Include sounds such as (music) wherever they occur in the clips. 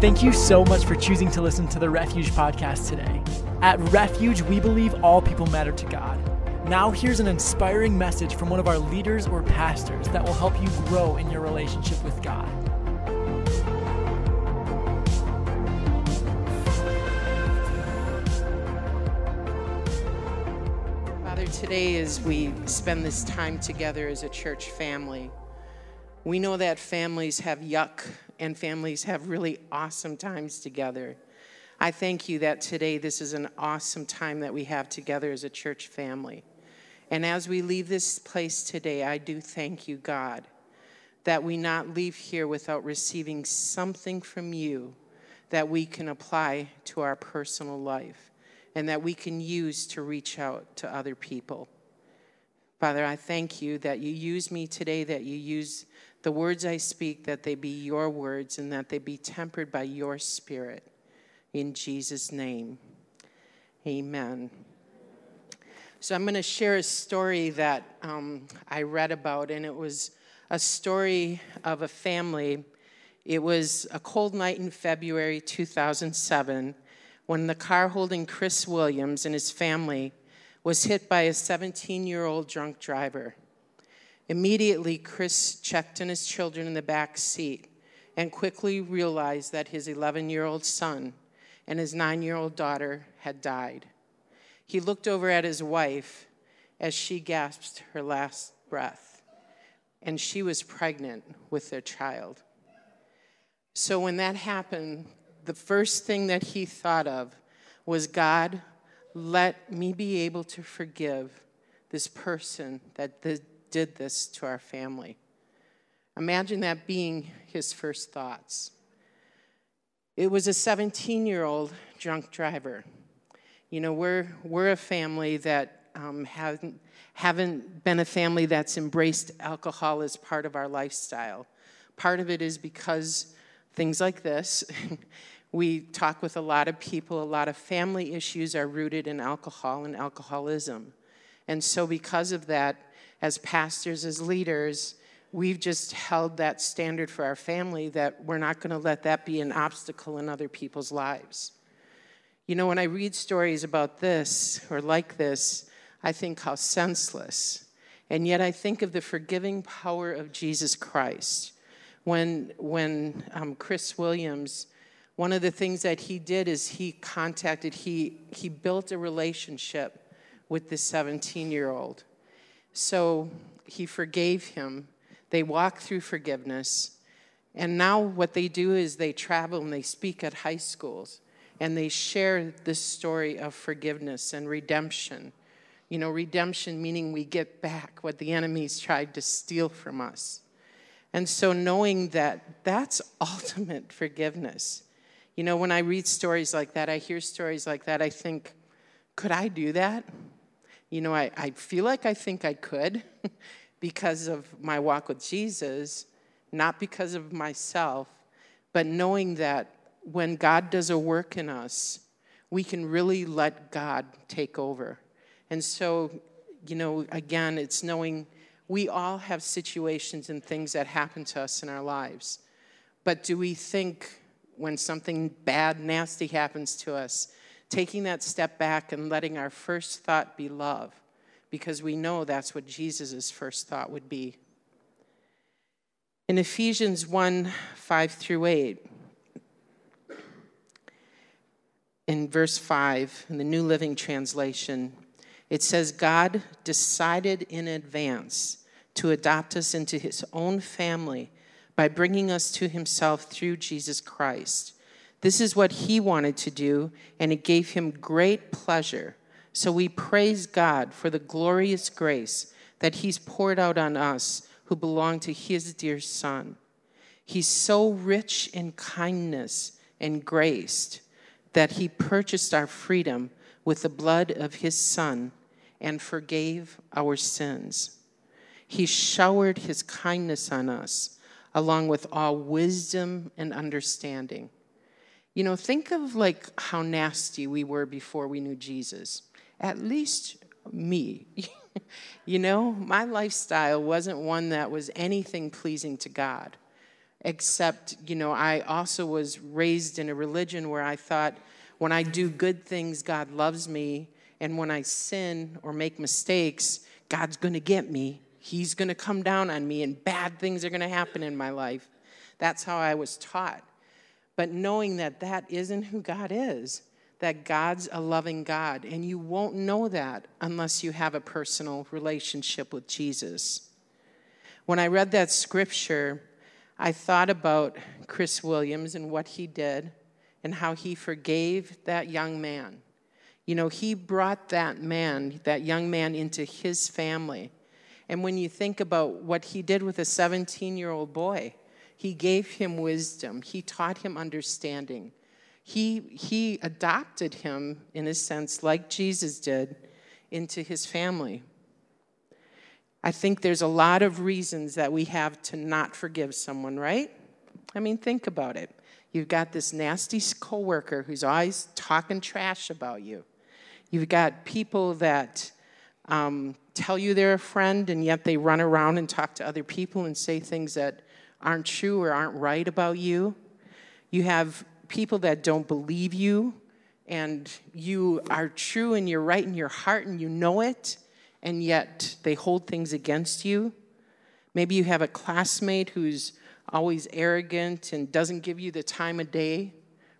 Thank you so much for choosing to listen to the Refuge podcast today. At Refuge, we believe all people matter to God. Now, here's an inspiring message from one of our leaders or pastors that will help you grow in your relationship with God. Father, today as we spend this time together as a church family, we know that families have yuck and families have really awesome times together. I thank you that today this is an awesome time that we have together as a church family. And as we leave this place today, I do thank you, God, that we not leave here without receiving something from you that we can apply to our personal life and that we can use to reach out to other people. Father, I thank you that you use me today, that you use the words I speak, that they be your words and that they be tempered by your spirit. In Jesus' name, amen. So I'm going to share a story that um, I read about, and it was a story of a family. It was a cold night in February 2007 when the car holding Chris Williams and his family was hit by a 17 year old drunk driver. Immediately, Chris checked on his children in the back seat and quickly realized that his 11 year old son and his nine year old daughter had died. He looked over at his wife as she gasped her last breath, and she was pregnant with their child. So when that happened, the first thing that he thought of was God, let me be able to forgive this person that did this to our family. Imagine that being his first thoughts. It was a 17 year old drunk driver. You know, we're, we're a family that um, haven't, haven't been a family that's embraced alcohol as part of our lifestyle. Part of it is because things like this, (laughs) we talk with a lot of people, a lot of family issues are rooted in alcohol and alcoholism. And so, because of that, as pastors, as leaders, we've just held that standard for our family that we're not going to let that be an obstacle in other people's lives. You know, when I read stories about this or like this, I think how senseless. And yet I think of the forgiving power of Jesus Christ. When, when um, Chris Williams, one of the things that he did is he contacted, he, he built a relationship with this 17 year old. So he forgave him. They walk through forgiveness. And now what they do is they travel and they speak at high schools and they share this story of forgiveness and redemption. You know, redemption meaning we get back what the enemies tried to steal from us. And so knowing that that's (laughs) ultimate forgiveness. You know, when I read stories like that, I hear stories like that, I think, could I do that? You know, I, I feel like I think I could (laughs) because of my walk with Jesus, not because of myself, but knowing that when God does a work in us, we can really let God take over. And so, you know, again, it's knowing we all have situations and things that happen to us in our lives. But do we think when something bad, nasty happens to us, taking that step back and letting our first thought be love, because we know that's what Jesus' first thought would be. In Ephesians 1 5 through 8, in verse 5, in the New Living Translation, it says, God decided in advance to adopt us into his own family by bringing us to himself through Jesus Christ this is what he wanted to do, and it gave him great pleasure. So we praise God for the glorious grace that he's poured out on us who belong to his dear Son. He's so rich in kindness and grace that he purchased our freedom with the blood of his Son and forgave our sins. He showered his kindness on us, along with all wisdom and understanding. You know, think of like how nasty we were before we knew Jesus. At least me. (laughs) you know, my lifestyle wasn't one that was anything pleasing to God. except, you know, I also was raised in a religion where I thought when I do good things, God loves me. And when I sin or make mistakes, God's going to get me. He's going to come down on me, and bad things are going to happen in my life. That's how I was taught. But knowing that that isn't who God is, that God's a loving God, and you won't know that unless you have a personal relationship with Jesus. When I read that scripture, I thought about Chris Williams and what he did and how he forgave that young man. You know, he brought that man, that young man, into his family. And when you think about what he did with a 17 year old boy, he gave him wisdom, he taught him understanding. He, he adopted him, in a sense, like Jesus did, into his family. I think there's a lot of reasons that we have to not forgive someone, right? I mean, think about it. You've got this nasty coworker who's always talking trash about you. You've got people that um, tell you they're a friend, and yet they run around and talk to other people and say things that aren't true or aren't right about you. You have people that don't believe you, and you are true and you're right in your heart and you know it, and yet they hold things against you. Maybe you have a classmate who's always arrogant and doesn't give you the time of day.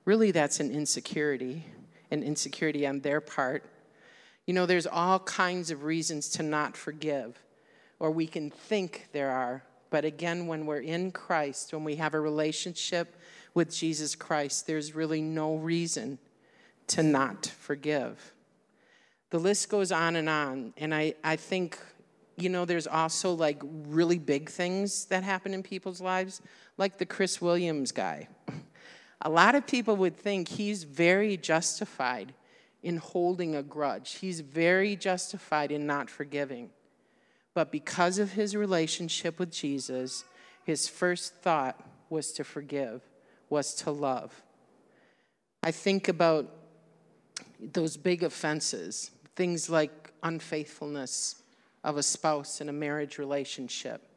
Really, that's an insecurity, an insecurity on their part. You know, there's all kinds of reasons to not forgive, or we can think there are. But again, when we're in Christ, when we have a relationship with Jesus Christ, there's really no reason to not forgive. The list goes on and on. And I, I think, you know, there's also like really big things that happen in people's lives, like the Chris Williams guy. (laughs) A lot of people would think he's very justified in holding a grudge, he's very justified in not forgiving. But because of his relationship with Jesus, his first thought was to forgive, was to love. I think about those big offenses Things like unfaithfulness of a spouse in a marriage relationship.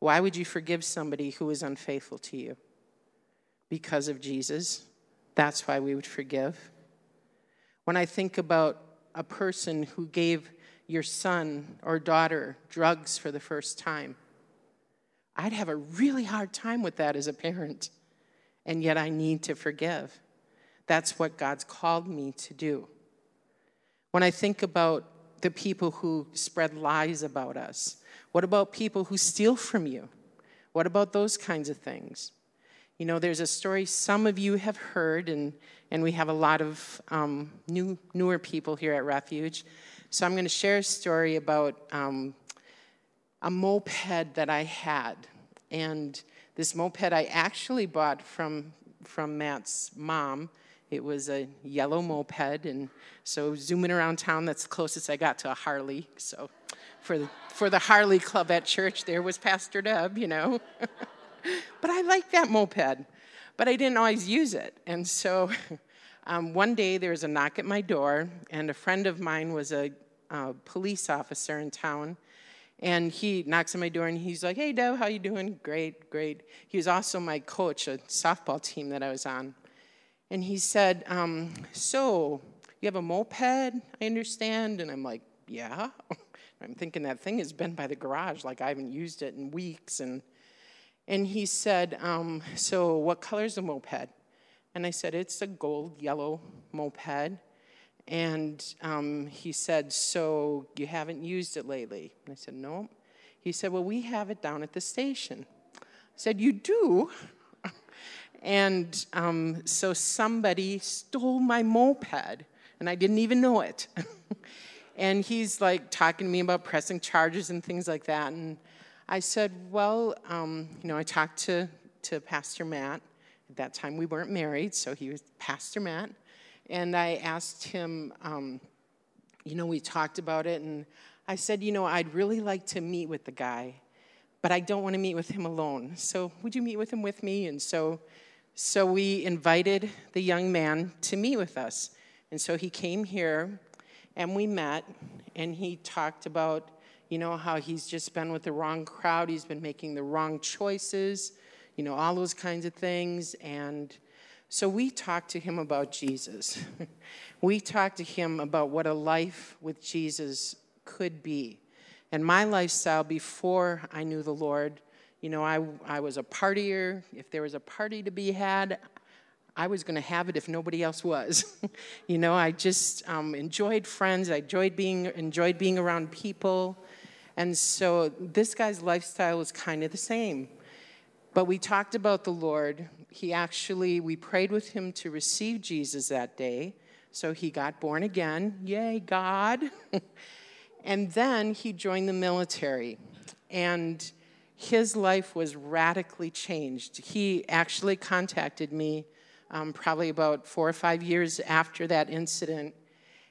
Why would you forgive somebody who is unfaithful to you? Because of Jesus. That's why we would forgive. When I think about a person who gave your son or daughter drugs for the first time, I'd have a really hard time with that as a parent. And yet I need to forgive. That's what God's called me to do. When I think about the people who spread lies about us, what about people who steal from you? What about those kinds of things? You know, there's a story some of you have heard, and, and we have a lot of um, new, newer people here at Refuge. So I'm going to share a story about um, a moped that I had. And this moped I actually bought from, from Matt's mom it was a yellow moped, and so zooming around town, that's the closest I got to a Harley. So for the, for the Harley Club at church, there was Pastor Deb, you know. (laughs) but I liked that moped, but I didn't always use it. And so (laughs) um, one day there was a knock at my door, and a friend of mine was a, police officer in town. And he knocks on my door and he's like, "Hey, Deb, how you doing? Great, great." He was also my coach, a softball team that I was on. And he said, um, So, you have a moped, I understand? And I'm like, Yeah. (laughs) I'm thinking that thing has been by the garage, like I haven't used it in weeks. And, and he said, um, So, what color is the moped? And I said, It's a gold yellow moped. And um, he said, So, you haven't used it lately? And I said, No. He said, Well, we have it down at the station. I said, You do? (laughs) And um, so somebody stole my moped, and I didn't even know it. (laughs) and he's like talking to me about pressing charges and things like that. And I said, Well, um, you know, I talked to, to Pastor Matt. At that time, we weren't married, so he was Pastor Matt. And I asked him, um, you know, we talked about it, and I said, You know, I'd really like to meet with the guy, but I don't want to meet with him alone. So would you meet with him with me? And so so we invited the young man to meet with us. And so he came here and we met and he talked about, you know, how he's just been with the wrong crowd, he's been making the wrong choices, you know, all those kinds of things. And so we talked to him about Jesus. (laughs) we talked to him about what a life with Jesus could be. And my lifestyle before I knew the Lord, you know, I, I was a partier. If there was a party to be had, I was going to have it if nobody else was. (laughs) you know, I just um, enjoyed friends. I enjoyed being, enjoyed being around people. And so this guy's lifestyle was kind of the same. But we talked about the Lord. He actually, we prayed with him to receive Jesus that day. So he got born again. Yay, God. (laughs) and then he joined the military. And his life was radically changed. He actually contacted me um, probably about four or five years after that incident.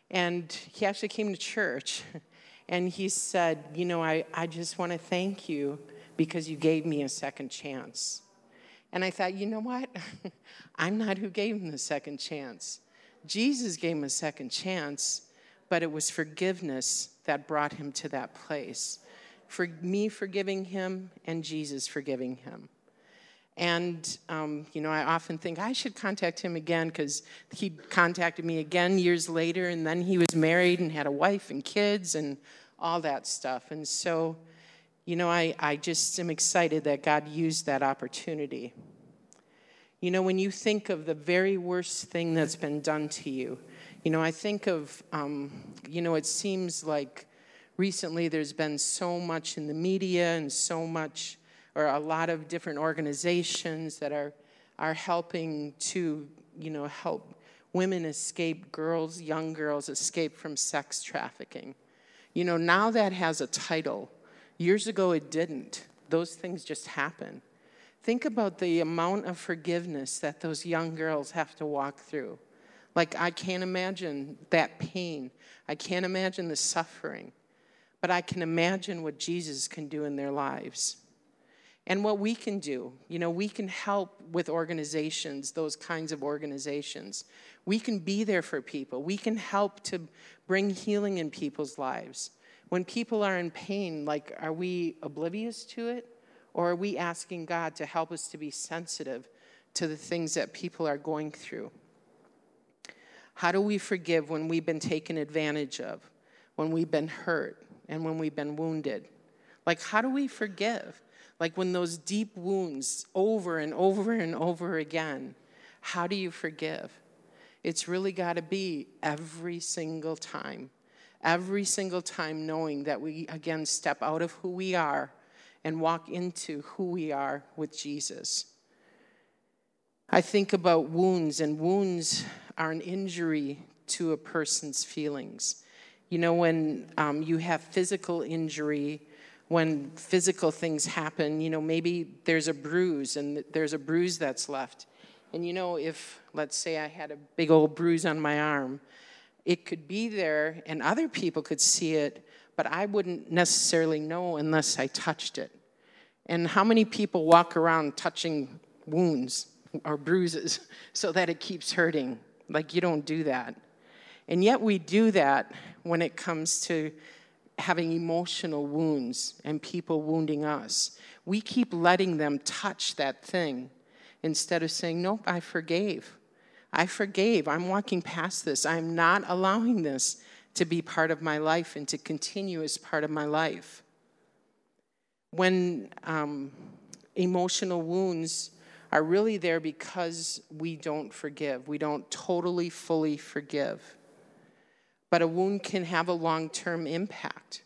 And he actually came to church. (laughs) And he said, You know, I, I just want to thank you because you gave me a second chance. And I thought, you know what? (laughs) I'm not who gave him the second chance. Jesus gave him a second chance, but it was forgiveness that brought him to that place. For me forgiving him and Jesus forgiving him. And, um, you know, I often think I should contact him again because he contacted me again years later, and then he was married and had a wife and kids and all that stuff. And so, you know, I, I just am excited that God used that opportunity. You know, when you think of the very worst thing that's been done to you, you know, I think of, um, you know, it seems like recently there's been so much in the media and so much, or a lot of different organizations that are, are helping to, you know, help women escape, girls, young girls escape from sex trafficking. You know, now that has a title. Years ago, it didn't. Those things just happen. Think about the amount of forgiveness that those young girls have to walk through. Like, I can't imagine that pain. I can't imagine the suffering. But I can imagine what Jesus can do in their lives. And what we can do. You know, we can help with organizations, those kinds of organizations. We can be there for people. We can help to bring healing in people's lives. When people are in pain, like, are we oblivious to it? Or are we asking God to help us to be sensitive to the things that people are going through? How do we forgive when we've been taken advantage of, when we've been hurt, and when we've been wounded? Like, how do we forgive? Like, when those deep wounds over and over and over again, how do you forgive? It's really got to be every single time. Every single time, knowing that we again step out of who we are and walk into who we are with Jesus. I think about wounds, and wounds are an injury to a person's feelings. You know, when um, you have physical injury, when physical things happen, you know, maybe there's a bruise and there's a bruise that's left. And you know, if, let's say, I had a big old bruise on my arm, it could be there and other people could see it, but I wouldn't necessarily know unless I touched it. And how many people walk around touching wounds or bruises (laughs) so that it keeps hurting? Like, you don't do that. And yet, we do that when it comes to having emotional wounds and people wounding us. We keep letting them touch that thing instead of saying, Nope, I forgave. I forgave. I'm walking past this. I'm not allowing this to be part of my life and to continue as part of my life. When um, emotional wounds are really there because we don't forgive, we don't totally, fully forgive. But a wound can have a long term impact.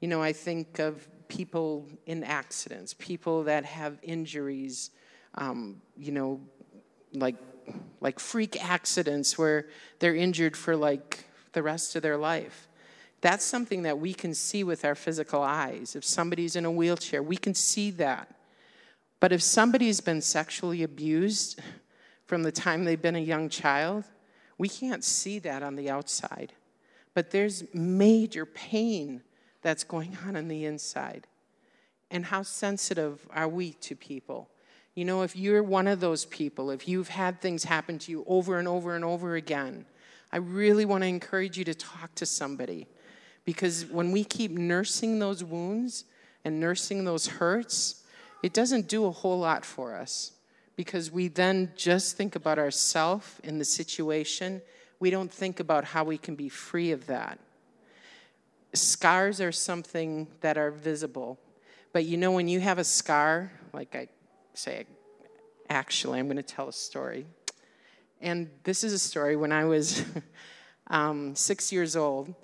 You know, I think of people in accidents, people that have injuries um, you know, like like freak accidents where they're injured for like the rest of their life. That's something that we can see with our physical eyes. If somebody's in a wheelchair, we can see that. But if somebody's been sexually abused from the time they've been a young child, we can't see that on the outside. But there's major pain that's going on on the inside. And how sensitive are we to people? You know, if you're one of those people, if you've had things happen to you over and over and over again, I really want to encourage you to talk to somebody. Because when we keep nursing those wounds and nursing those hurts, it doesn't do a whole lot for us because we then just think about ourselves in the situation. We don't think about how we can be free of that. Scars are something that are visible. But you know, when you have a scar, like I say, actually, I'm going to tell a story. And this is a story when I was (laughs) um, six years old.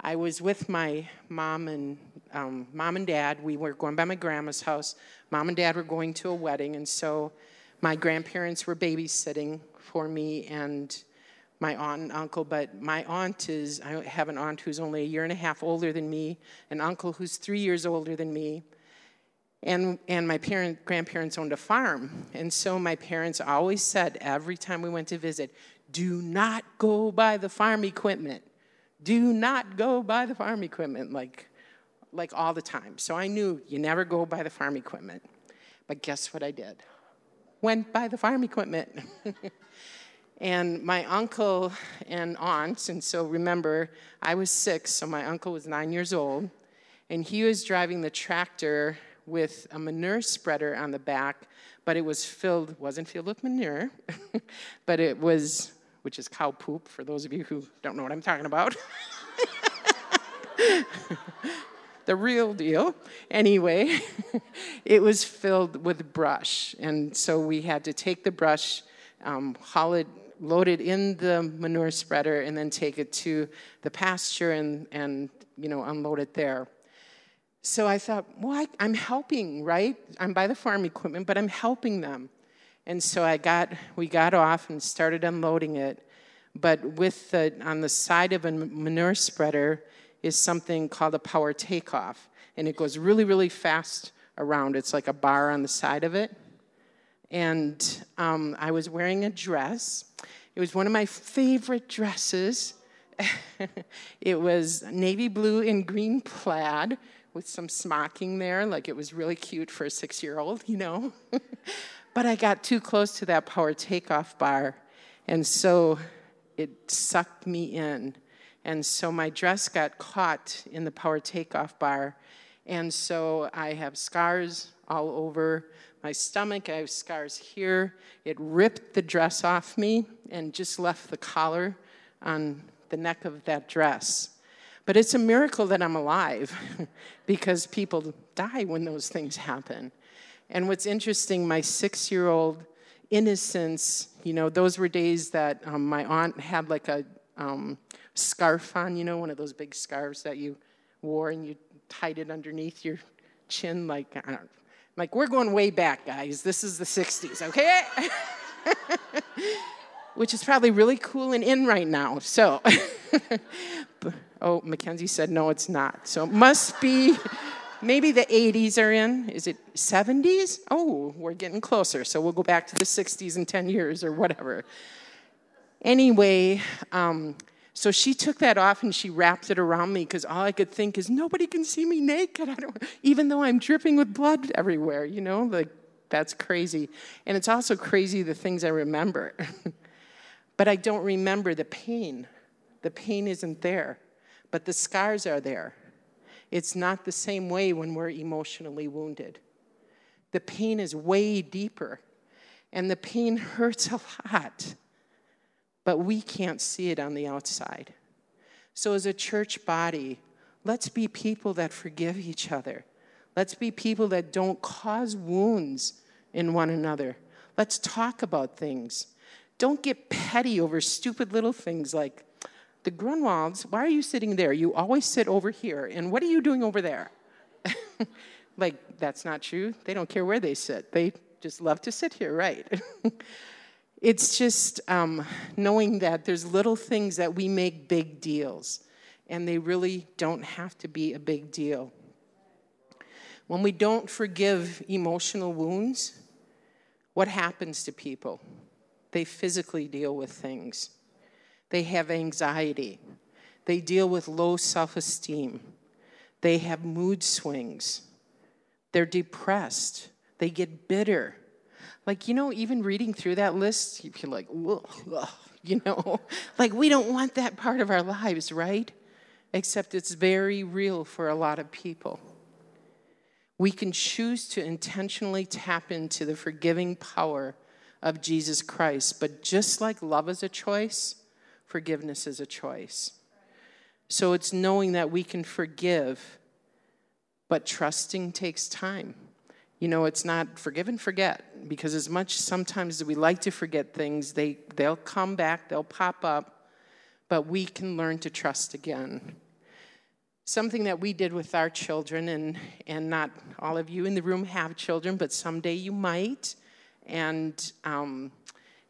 I was with my mom and um, mom and dad. We were going by my grandma's house. Mom and dad were going to a wedding, and so my grandparents were babysitting for me and my aunt and uncle. But my aunt is, I have an aunt who's only a year and a half older than me, an uncle who's three years older than me. And, and my parent, grandparents owned a farm. And so my parents always said every time we went to visit, do not go by the farm equipment. Do not go by the farm equipment, like, like all the time. So I knew you never go by the farm equipment. But guess what I did? went by the farm equipment. (laughs) and my uncle and aunts, and so remember, I was six, so my uncle was nine years old, and he was driving the tractor with a manure spreader on the back, but it was filled, wasn't filled with manure, (laughs) but it was, which is cow poop for those of you who don't know what I'm talking about. (laughs) the real deal. Anyway, (laughs) it was filled with brush. And so we had to take the brush, um, haul it, load it in the manure spreader, and then take it to the pasture and, and you know, unload it there. So I thought, well, I, am helping, right? I'm by the farm equipment, but I'm helping them. And so I got, we got off and started unloading it. But with the, on the side of a manure spreader, is something called a power takeoff. And it goes really, really fast around. It's like a bar on the side of it. And um, I was wearing a dress. It was one of my favorite dresses. (laughs) it was navy blue and green plaid with some smocking there, like it was really cute for a six year old, you know. (laughs) but I got too close to that power takeoff bar, and so it sucked me in. And so my dress got caught in the power takeoff bar. And so I have scars all over my stomach. I have scars here. It ripped the dress off me and just left the collar on the neck of that dress. But it's a miracle that I'm alive (laughs) because people die when those things happen. And what's interesting, my six year old innocence, you know, those were days that um, my aunt had like a um, scarf on, you know, one of those big scarves that you wore and you tied it underneath your chin. Like, I don't, like we're going way back, guys. This is the 60s, okay? (laughs) Which is probably really cool and in right now. So, (laughs) oh, Mackenzie said, no, it's not. So it must be maybe the 80s are in. Is it 70s? Oh, we're getting closer. So we'll go back to the 60s in 10 years or whatever. Anyway, um, so she took that off and she wrapped it around me because all I could think is nobody can see me naked. I don't, even though I'm dripping with blood everywhere, you know, like that's crazy. And it's also crazy the things I remember. (laughs) but I don't remember the pain. The pain isn't there, but the scars are there. It's not the same way when we're emotionally wounded. The pain is way deeper, and the pain (laughs) hurts a lot but we can't see it on the outside. So, as a church body, let's be people that forgive each other. Let's be people that don't cause wounds in one another. Let's talk about things. Don't get petty over stupid little things like the Grunwalds, why are you sitting there? You always sit over here. And what are you doing over there? (laughs) like, that's not true. They don't care where they sit, they just love to sit here, right? (laughs) It's just um, knowing that there's little things that we make big deals, and they really don't have to be a big deal. When we don't forgive emotional wounds, what happens to people? They physically deal with things. They have anxiety. They deal with low self esteem. They have mood swings. They're depressed. They get bitter. Like, you know, even reading through that list, you feel like, ugh, you know, (laughs) like we don't want that part of our lives, right? Except it's very real for a lot of people. We can choose to intentionally tap into the forgiving power of Jesus Christ. But just like love is a choice, forgiveness is a choice. So it's knowing that we can forgive, but trusting takes time. You know, it's not forgive and forget because as much sometimes as we like to forget things, they, they'll come back, they'll pop up, but we can learn to trust again. Something that we did with our children, and, and not all of you in the room have children, but someday you might. And, um,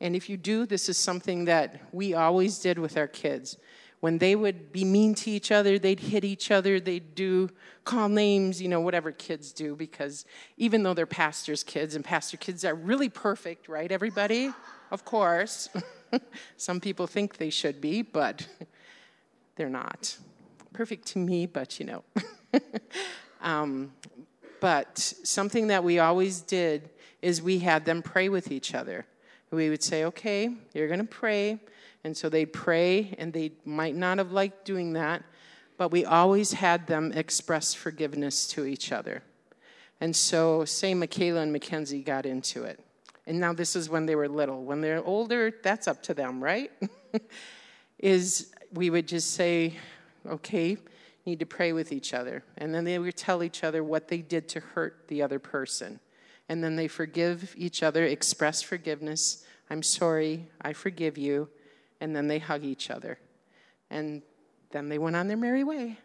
and if you do, this is something that we always did with our kids when they would be mean to each other, they'd hit each other, they'd do call names, you know, whatever kids do, because even though they're pastors' kids, and pastor kids are really perfect, right, everybody? Of course. (laughs) Some people think they should be, but (laughs) they're not. Perfect to me, but you know. (laughs) um, but something that we always did is we had them pray with each other. We would say, okay, you're going to pray and so they'd pray, and they might not have liked doing that, but we always had them express forgiveness to each other. And so, say Michaela and Mackenzie got into it. And now this is when they were little. When they're older, that's up to them, right? (laughs) is we would just say, okay, need to pray with each other. And then they would tell each other what they did to hurt the other person. And then they forgive each other, express forgiveness. I'm sorry, I forgive you and then they hug each other. And then they went on their merry way.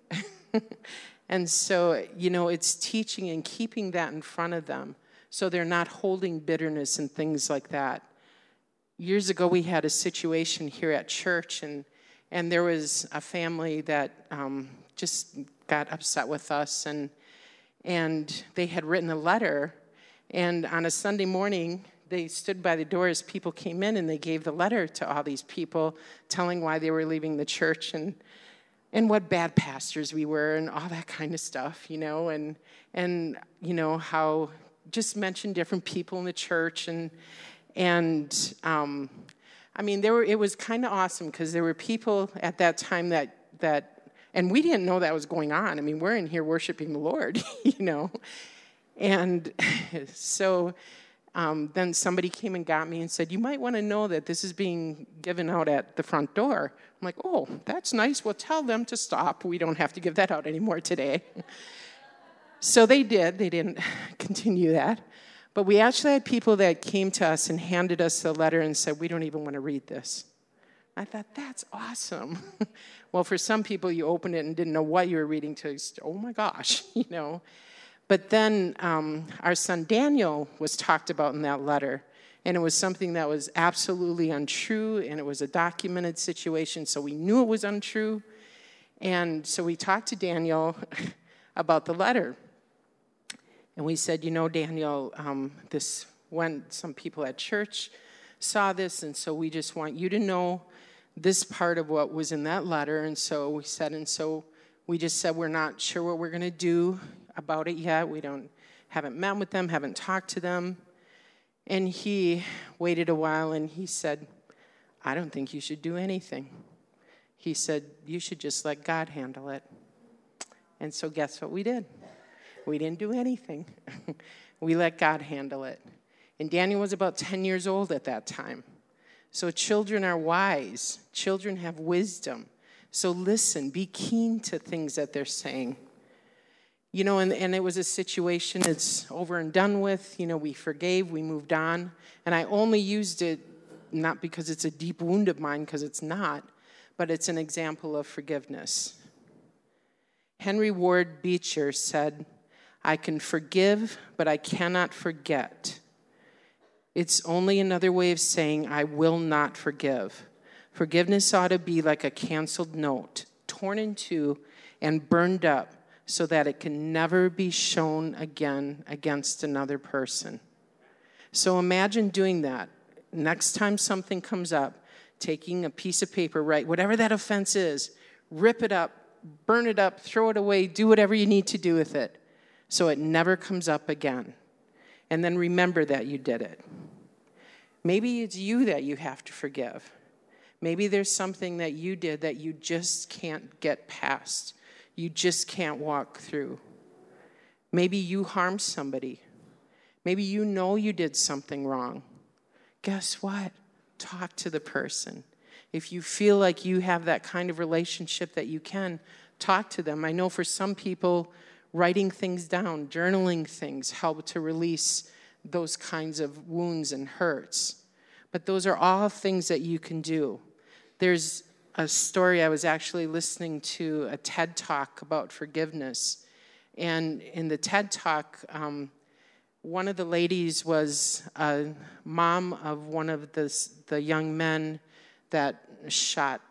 (laughs) and so, you know, it's teaching and keeping that in front of them so they're not holding bitterness and things like that. Years ago, we had a situation here at church, and, and there was a family that um, just got upset with us, and, and they had written a letter. And on a Sunday morning, they stood by the door as people came in and they gave the letter to all these people telling why they were leaving the church and and what bad pastors we were and all that kind of stuff, you know, and and you know how just mentioned different people in the church and and um, I mean there were it was kind of awesome because there were people at that time that that and we didn't know that was going on. I mean we're in here worshiping the Lord, (laughs) you know, and (laughs) so um, then somebody came and got me and said, You might want to know that this is being given out at the front door. I'm like, Oh, that's nice. Well, tell them to stop. We don't have to give that out anymore today. (laughs) so they did. They didn't (laughs) continue that. But we actually had people that came to us and handed us the letter and said, We don't even want to read this. I thought, That's awesome. well, for some people, you opened it and didn't know what you were reading to, oh my gosh, you know. But then um, our son Daniel was talked about in that letter. And it was something that was absolutely untrue, and it was a documented situation, so we knew it was untrue. And so we talked to Daniel (laughs) about the letter. And we said, You know, Daniel, um, this when some people at church saw this, and so we just want you to know this part of what was in that letter. And so we said, And so we just said, We're not sure what we're going to do about it yet. We don't haven't met with them, haven't talked to them. And he waited a while and he said, I don't think you should do anything. He said, You should just let God handle it. And so, guess what we did? We didn't do anything. (laughs) we let God handle it. And Daniel was about 10 years old at that time. So, children are wise, children have wisdom. So, listen, be keen to things that they're saying. You know, and, and it was a situation, it's over and done with. You know, we forgave, we moved on. And I only used it not because it's a deep wound of mine, because it's not, but it's an example of forgiveness. Henry Ward Beecher said, I can forgive, but I cannot forget. It's only another way of saying, I will not forgive. Forgiveness ought to be like a canceled note, torn in two and burned up so that it can never be shown again against another person. So imagine doing that. Next time something comes up, taking a piece of paper, right, whatever that offense is, rip it up, burn it up, throw it away, do whatever you need to do with it so it never comes up again. And then remember that you did it. Maybe it's you that you have to forgive. Maybe there's something that you did that you just can't get past you just can't walk through. Maybe you harmed somebody. Maybe you know you did something wrong. Guess what? Talk to the person. If you feel like you have that kind of relationship that you can, talk to them. I know for some people, writing things down, journaling things help to release those kinds of wounds and hurts. But those are all things that you can do. There's a story I was actually listening to a TED talk about forgiveness. And in the TED talk, um, one of the ladies was a mom of one of the, the young men that shot,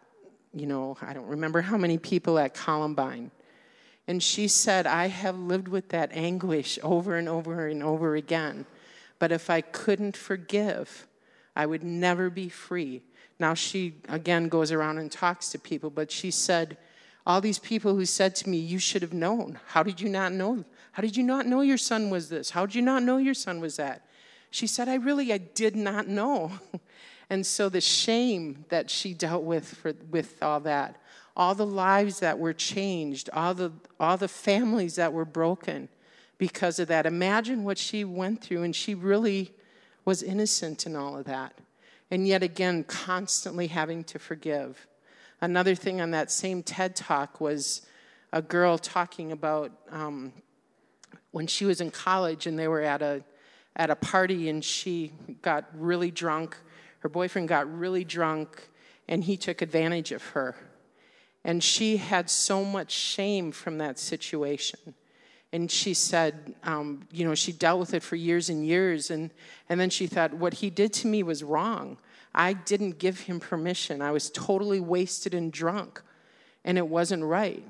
you know, I don't remember how many people at Columbine. And she said, I have lived with that anguish over and over and over again. But if I couldn't forgive, I would never be free. Now, she again goes around and talks to people, but she said, All these people who said to me, You should have known. How did you not know? How did you not know your son was this? How did you not know your son was that? She said, I really, I did not know. (laughs) and so the shame that she dealt with for, with all that, all the lives that were changed, all the, all the families that were broken because of that. Imagine what she went through, and she really was innocent in all of that. And yet again, constantly having to forgive. Another thing on that same TED talk was a girl talking about um, when she was in college and they were at a, at a party and she got really drunk. Her boyfriend got really drunk and he took advantage of her. And she had so much shame from that situation and she said, um, you know, she dealt with it for years and years. And, and then she thought, what he did to me was wrong. I didn't give him permission. I was totally wasted and drunk, and it wasn't right.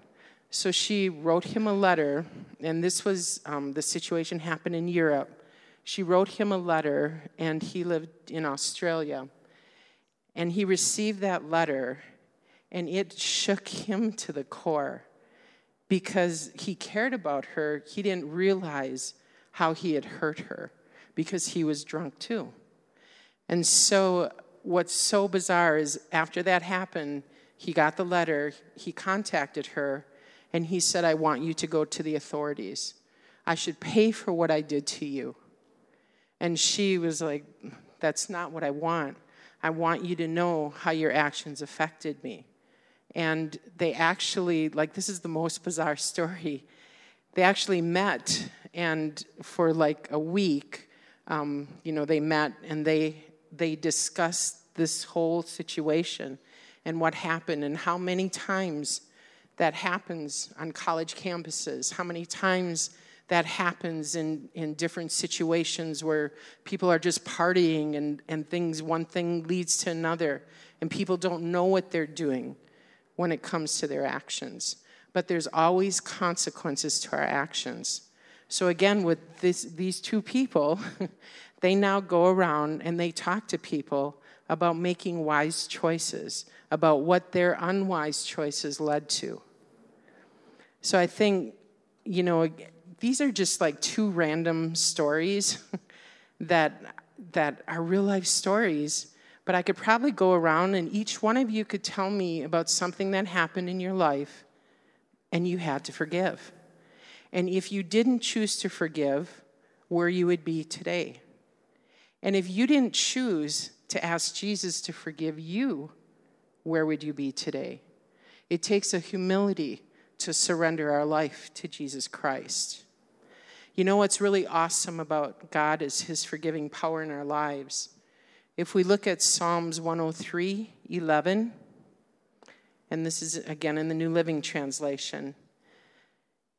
So she wrote him a letter, and this was um, the situation happened in Europe. She wrote him a letter, and he lived in Australia. And he received that letter, and it shook him to the core because he cared about her, he didn't realize how he had hurt her because he was drunk too. And so, what's so bizarre is after that happened, he got the letter, he contacted her, and he said, I want you to go to the authorities. I should pay for what I did to you. And she was like, That's not what I want. I want you to know how your actions affected me and they actually like this is the most bizarre (laughs) story. They actually met and for like a week um, you know they met and they they discussed this whole situation and what happened and how many times that happens on college campuses how many times that happens in, in different situations where people are just partying and, and things one thing leads to another and people don't know what they're doing when it comes to their actions. But there's always consequences to our actions. So, again, with this, these two people, (laughs) they now go around and they talk to people about making wise choices, about what their unwise choices led to. So, I think, you know, these are just like two random stories (laughs) that, that are real life stories but I could probably go around and each one of you could tell me about something that happened in your life and you had to forgive. And if you didn't choose to forgive, where you would be today. And if you didn't choose to ask Jesus to forgive you, where would you be today? It takes a humility to surrender our life to Jesus Christ. You know what's really awesome about God is his forgiving power in our lives. If we look at Psalms 103 11, and this is again in the New Living Translation,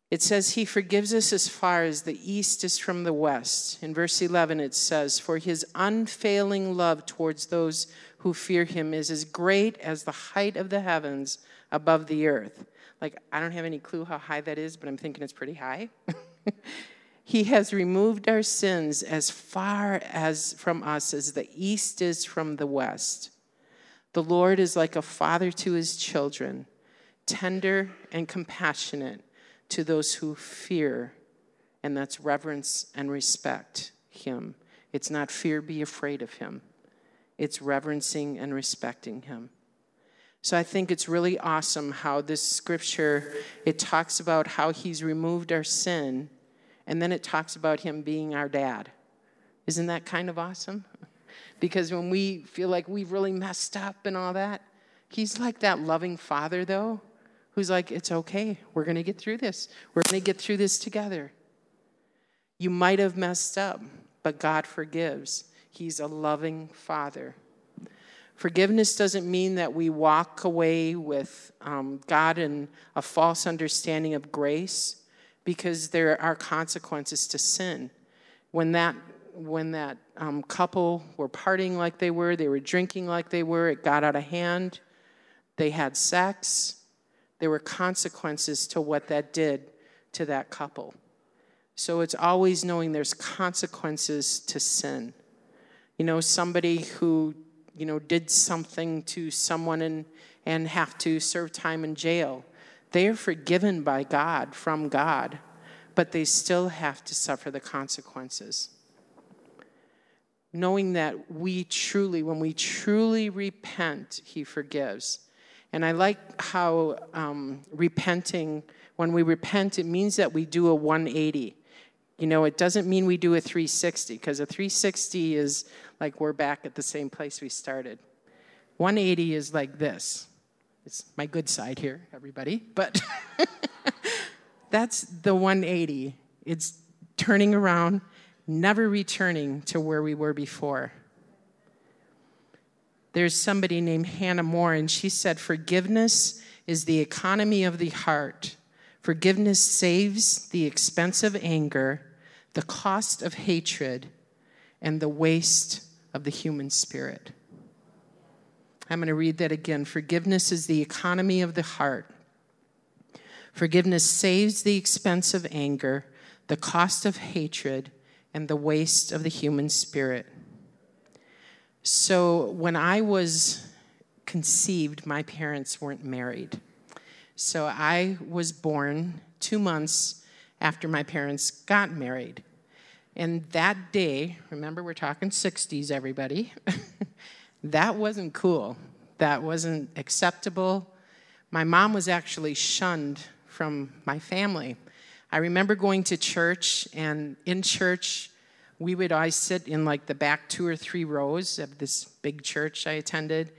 it says, He forgives us as far as the east is from the west. In verse 11, it says, For his unfailing love towards those who fear him is as great as the height of the heavens above the earth. Like, I don't have any clue how high that is, but I'm thinking it's pretty high. (laughs) He has removed our sins as far as from us as the east is from the west. The Lord is like a father to his children, tender and compassionate to those who fear, and that's reverence and respect him. It's not fear, be afraid of him. It's reverencing and respecting him. So I think it's really awesome how this scripture it talks about how he's removed our sin And then it talks about him being our dad. Isn't that kind of awesome? Because when we feel like we've really messed up and all that, he's like that loving father, though, who's like, it's okay. We're going to get through this. We're going to get through this together. You might have messed up, but God forgives. He's a loving father. Forgiveness doesn't mean that we walk away with um, God in a false understanding of grace because there are consequences to sin. When that, when that um, couple were partying like they were, they were drinking like they were, it got out of hand, they had sex, there were consequences to what that did to that couple. So it's always knowing there's consequences to sin. You know, somebody who, you know, did something to someone and, and have to serve time in jail. They are forgiven by God, from God, but they still have to suffer the consequences. Knowing that we truly, when we truly repent, He forgives. And I like how um, repenting, when we repent, it means that we do a 180. You know, it doesn't mean we do a 360, because a 360 is like we're back at the same place we started. 180 is like this. It's my good side here, everybody. But (laughs) that's the 180. It's turning around, never returning to where we were before. There's somebody named Hannah More, and she said, Forgiveness is the economy of the heart. Forgiveness saves the expense of anger, the cost of hatred, and the waste of the human spirit. I'm going to read that again. Forgiveness is the economy of the heart. Forgiveness saves the expense of anger, the cost of hatred, and the waste of the human spirit. So, when I was conceived, my parents weren't married. So, I was born two months after my parents got married. And that day, remember we're talking 60s, everybody, (laughs) that wasn't cool. That wasn't acceptable. My mom was actually shunned from my family. I remember going to church, and in church, we would always sit in like the back two or three rows of this big church I attended.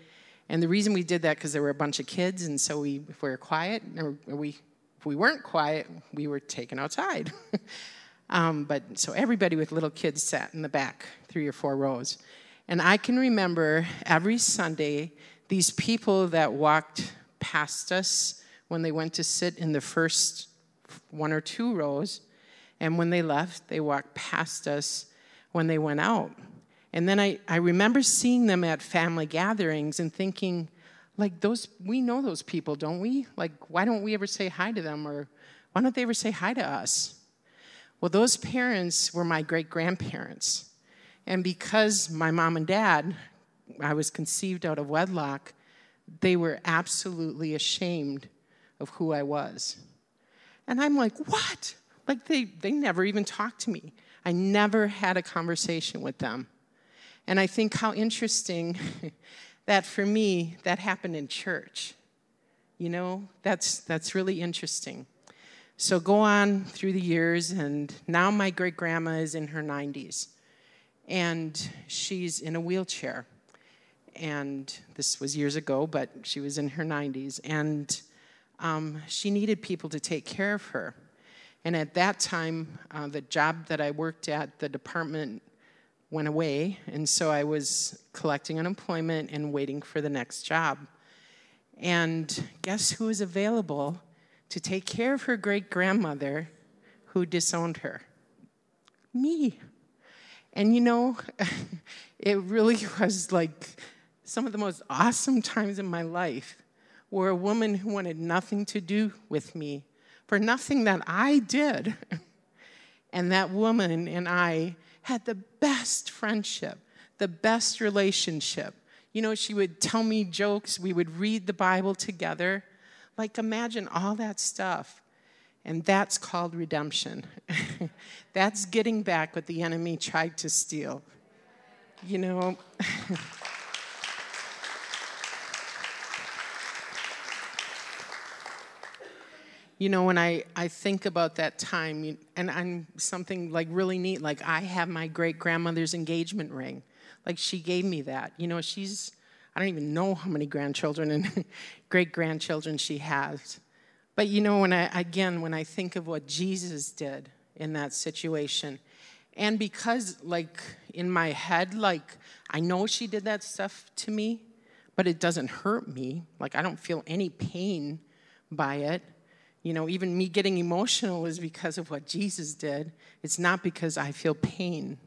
And the reason we did that because there were a bunch of kids, and so we, if we were quiet, or we, if we weren't quiet, we were taken outside. (laughs) Um, but so everybody with little kids sat in the back, three or four rows. And I can remember every Sunday, these people that walked past us when they went to sit in the first one or two rows, and when they left, they walked past us when they went out. And then I, I remember seeing them at family gatherings and thinking, like, those, we know those people, don't we? Like, why don't we ever say hi to them? Or why don't they ever say hi to us? Well, those parents were my great grandparents. And because my mom and dad, I was conceived out of wedlock, they were absolutely ashamed of who I was. And I'm like, what? Like, they, they never even talked to me. I never had a conversation with them. And I think how interesting (laughs) that for me, that happened in church. You know, that's, that's really interesting. So go on through the years, and now my great grandma is in her 90s, and she's in a wheelchair. And this was years ago, but she was in her 90s, and um, she needed people to take care of her. And at that time, uh, the job that I worked at, the department went away, and so I was collecting unemployment and waiting for the next job. And guess who was available? to take care of her great grandmother who disowned her. Me. And you know, (laughs) it really (laughs) was like some of the most awesome times in my life where a woman who wanted nothing to do with me for nothing that I did. (laughs) and that woman and I had the best friendship, the best relationship. You know, she would tell me jokes, we would read the Bible together. Like, imagine all that stuff. And that's called redemption. (laughs) that's getting back what the enemy tried to steal. You know, (laughs) You know, when I, I think about that time, and I'm something like really neat, like I have my great grandmother's engagement ring. Like she gave me that. You know, she's, I don't even know how many grandchildren and (laughs) great grandchildren she has. But you know, when I, again, when I think of what Jesus did in that situation, and because, like, in my head, like, I know she did that stuff to me, but it doesn't hurt me. Like, I don't feel any pain by it. You know, even me getting emotional is because of what Jesus did. It's not because I feel pain.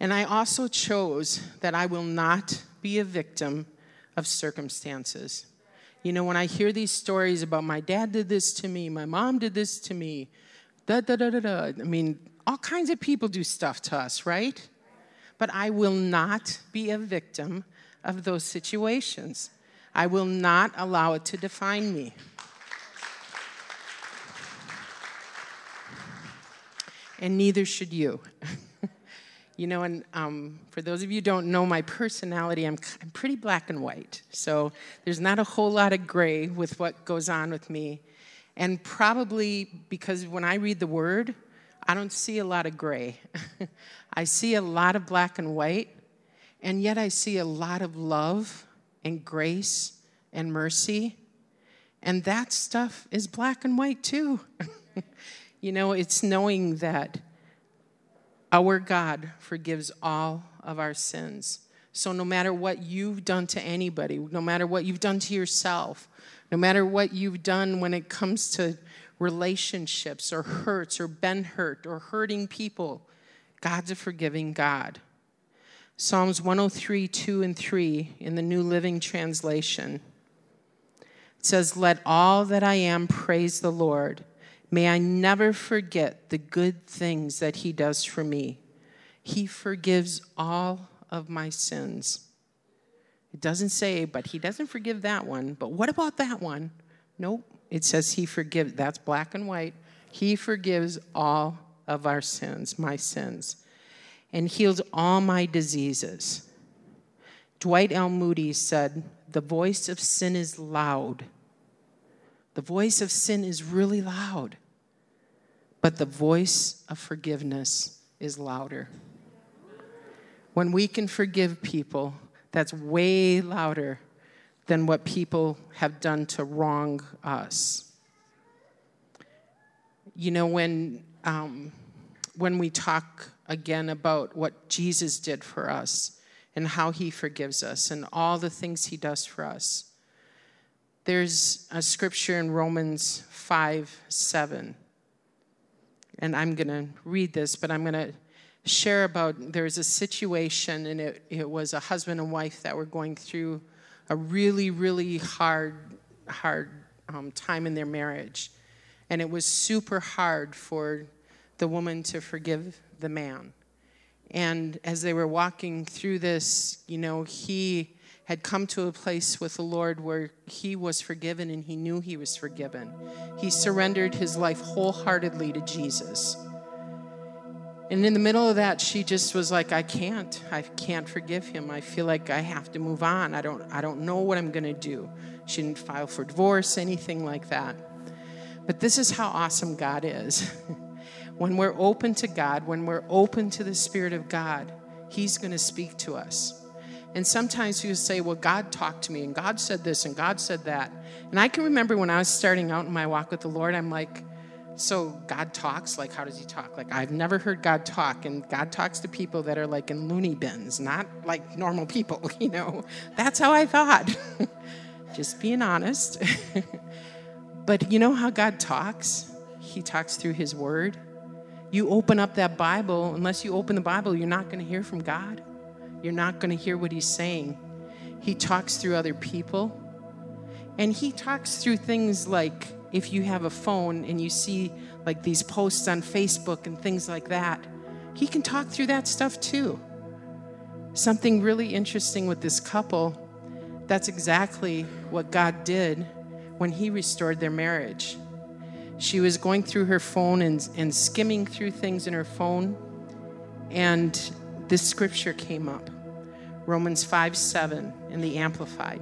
And I also chose that I will not be a victim of circumstances. You know, when I hear these stories about my dad did this to me, my mom did this to me, da da da da da. I mean, all kinds of people do stuff to us, right? But I will not be a victim of those situations. I will not allow it to define me. And neither should you. (laughs) you know, and um, for those of you who don't know my personality, I'm, I'm pretty black and white. So there's not a whole lot of gray with what goes on with me. And probably because when I read the word, I don't see a lot of gray. (laughs) I see a lot of black and white, and yet I see a lot of love and grace and mercy. And that stuff is black and white too. (laughs) you know, it's knowing that our God forgives all of our sins. So, no matter what you've done to anybody, no matter what you've done to yourself, no matter what you've done when it comes to relationships or hurts or been hurt or hurting people. God's a forgiving God. Psalms 103, 2 and 3 in the New Living Translation. It says, Let all that I am praise the Lord. May I never forget the good things that He does for me. He forgives all of my sins. It doesn't say, but He doesn't forgive that one. But what about that one? Nope it says he forgives, that's black and white. He forgives all of our sins, my sins, and heals all my diseases. Dwight L. Moody said, The voice of sin is loud. The voice of sin is really loud, but the voice of forgiveness is louder. When we can forgive people, that's way louder than what people have done to wrong us. You know, when, um, when we talk again about what Jesus did for us and how he forgives us and all the things he does for us, there's a scripture in Romans 5 7. And I'm going to read this, but I'm going to share about there's a situation, and it, it was a husband and wife that were going through a really, really hard, hard um, time in their marriage. And it was super hard for the woman to forgive the man. And as they were walking through this, you know, he had come to a place with the Lord where he was forgiven and he knew he was forgiven. He surrendered his life wholeheartedly to Jesus. And in the middle of that, she just was like, I can't. I can't forgive him. I feel like I have to move on. I don't, I don't know what I'm going to do. She didn't file for divorce, anything like that. But this is how awesome God is. (laughs) when we're open to God, when we're open to the Spirit of God, He's going to speak to us. And sometimes you say, Well, God talked to me, and God said this, and God said that. And I can remember when I was starting out in my walk with the Lord, I'm like, so God talks, like, how does he talk? Like, I've never heard God talk, and God talks to people that are like in loony bins, not like normal people, (laughs) you know? That's how I thought. (laughs) Just being honest. (laughs) but you know how God talks? He talks through his word. You open up that Bible, unless you open the Bible, you're not going to hear from God. You're not going to hear what he's saying. He talks through other people. And he talks through things like if you have a phone and you see like these posts on Facebook and things like that, he can talk through that stuff too. Something really interesting with this couple, that's exactly what God did when he restored their marriage. She was going through her phone and, and skimming through things in her phone, and this scripture came up Romans 5 7 in the Amplified.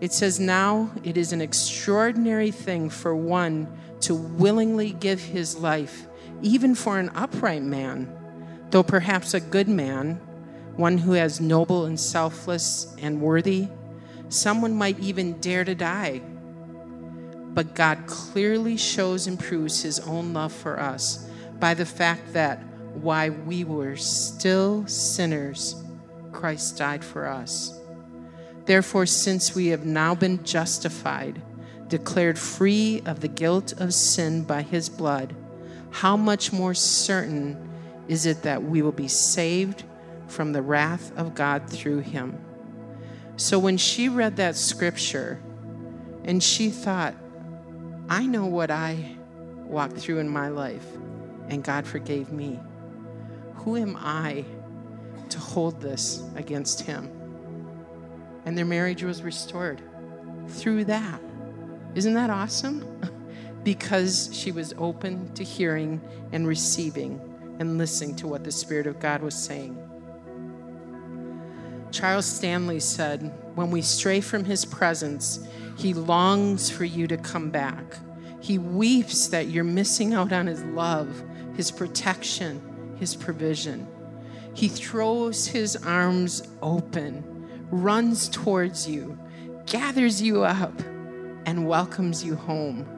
It says, Now it is an extraordinary thing for one to willingly give his life, even for an upright man, though perhaps a good man, one who is noble and selfless and worthy. Someone might even dare to die. But God clearly shows and proves his own love for us by the fact that while we were still sinners, Christ died for us. Therefore, since we have now been justified, declared free of the guilt of sin by his blood, how much more certain is it that we will be saved from the wrath of God through him? So when she read that scripture and she thought, I know what I walked through in my life, and God forgave me. Who am I to hold this against him? and their marriage was restored through that. Isn't that awesome? (laughs) because she was open to hearing and receiving and listening to what the Spirit of God was saying. Charles Stanley said, When we stray from his presence, he longs for you to come back. He weeps that you're missing out on his love, his protection, his provision. He throws his arms open runs towards you, gathers you up, and welcomes you home.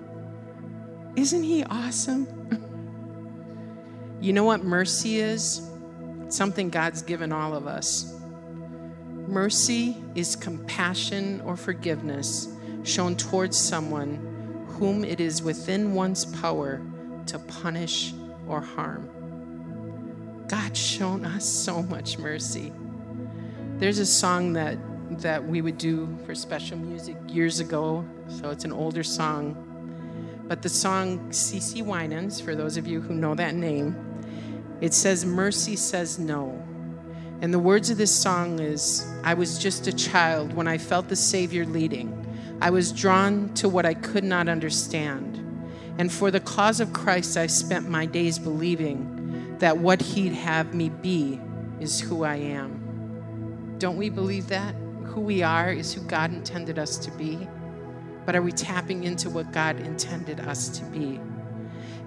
Isn't he awesome? you know what mercy is? It's something God's given all of us. Mercy is compassion or forgiveness shown towards someone whom it is within one's power to punish or harm. God's shown us so much mercy. There's a song that that we would do for special music years ago, so it's an older song. But the song CeCe Winans, for those of you who know that name, it says, Mercy says no. And the words of this song is I was just a child when I felt the Savior leading. I was drawn to what I could not understand. And for the cause of Christ, I spent my days believing that what He'd have me be is who I am. Don't we believe that? Who we are is who God intended us to be. But are we tapping into what God intended us to be?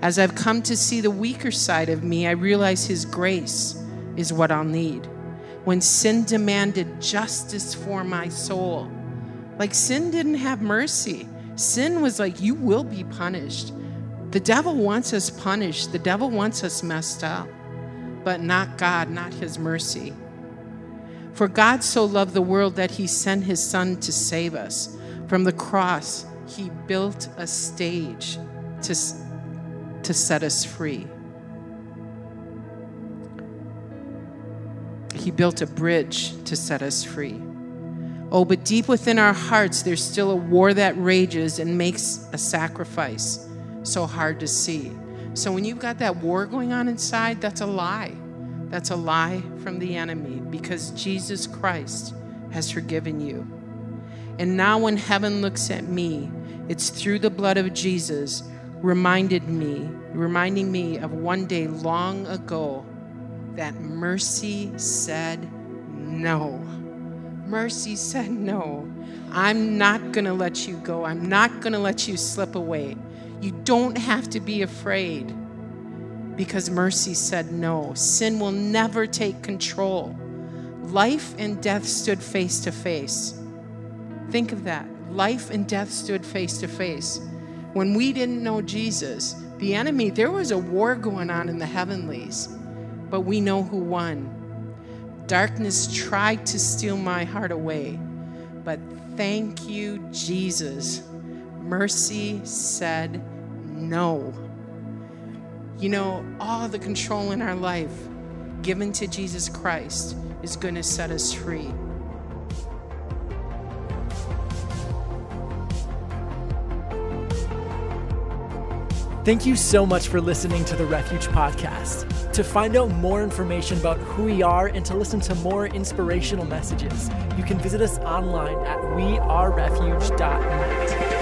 As I've come to see the weaker side of me, I realize His grace is what I'll need. When sin demanded justice for my soul, like sin didn't have mercy. Sin was like, you will be punished. The devil wants us punished, the devil wants us messed up, but not God, not His mercy. For God so loved the world that he sent his son to save us. From the cross, he built a stage to, to set us free. He built a bridge to set us free. Oh, but deep within our hearts, there's still a war that rages and makes a sacrifice so hard to see. So when you've got that war going on inside, that's a lie. That's a lie from the enemy because Jesus Christ has forgiven you. And now, when heaven looks at me, it's through the blood of Jesus reminded me, reminding me of one day long ago that mercy said no. Mercy said no. I'm not going to let you go. I'm not going to let you slip away. You don't have to be afraid because mercy said no. Sin will never take control. Life and death stood face to face. Think of that. Life and death stood face to face. When we didn't know Jesus, the enemy, there was a war going on in the heavenlies, but we know who won. Darkness tried to steal my heart away, but thank you, Jesus. Mercy said no. You know, all the control in our life given to Jesus Christ is going to set us free. Thank you so much for listening to the Refuge Podcast. To find out more information about who we are and to listen to more inspirational messages, you can visit us online at wearerefuge.net.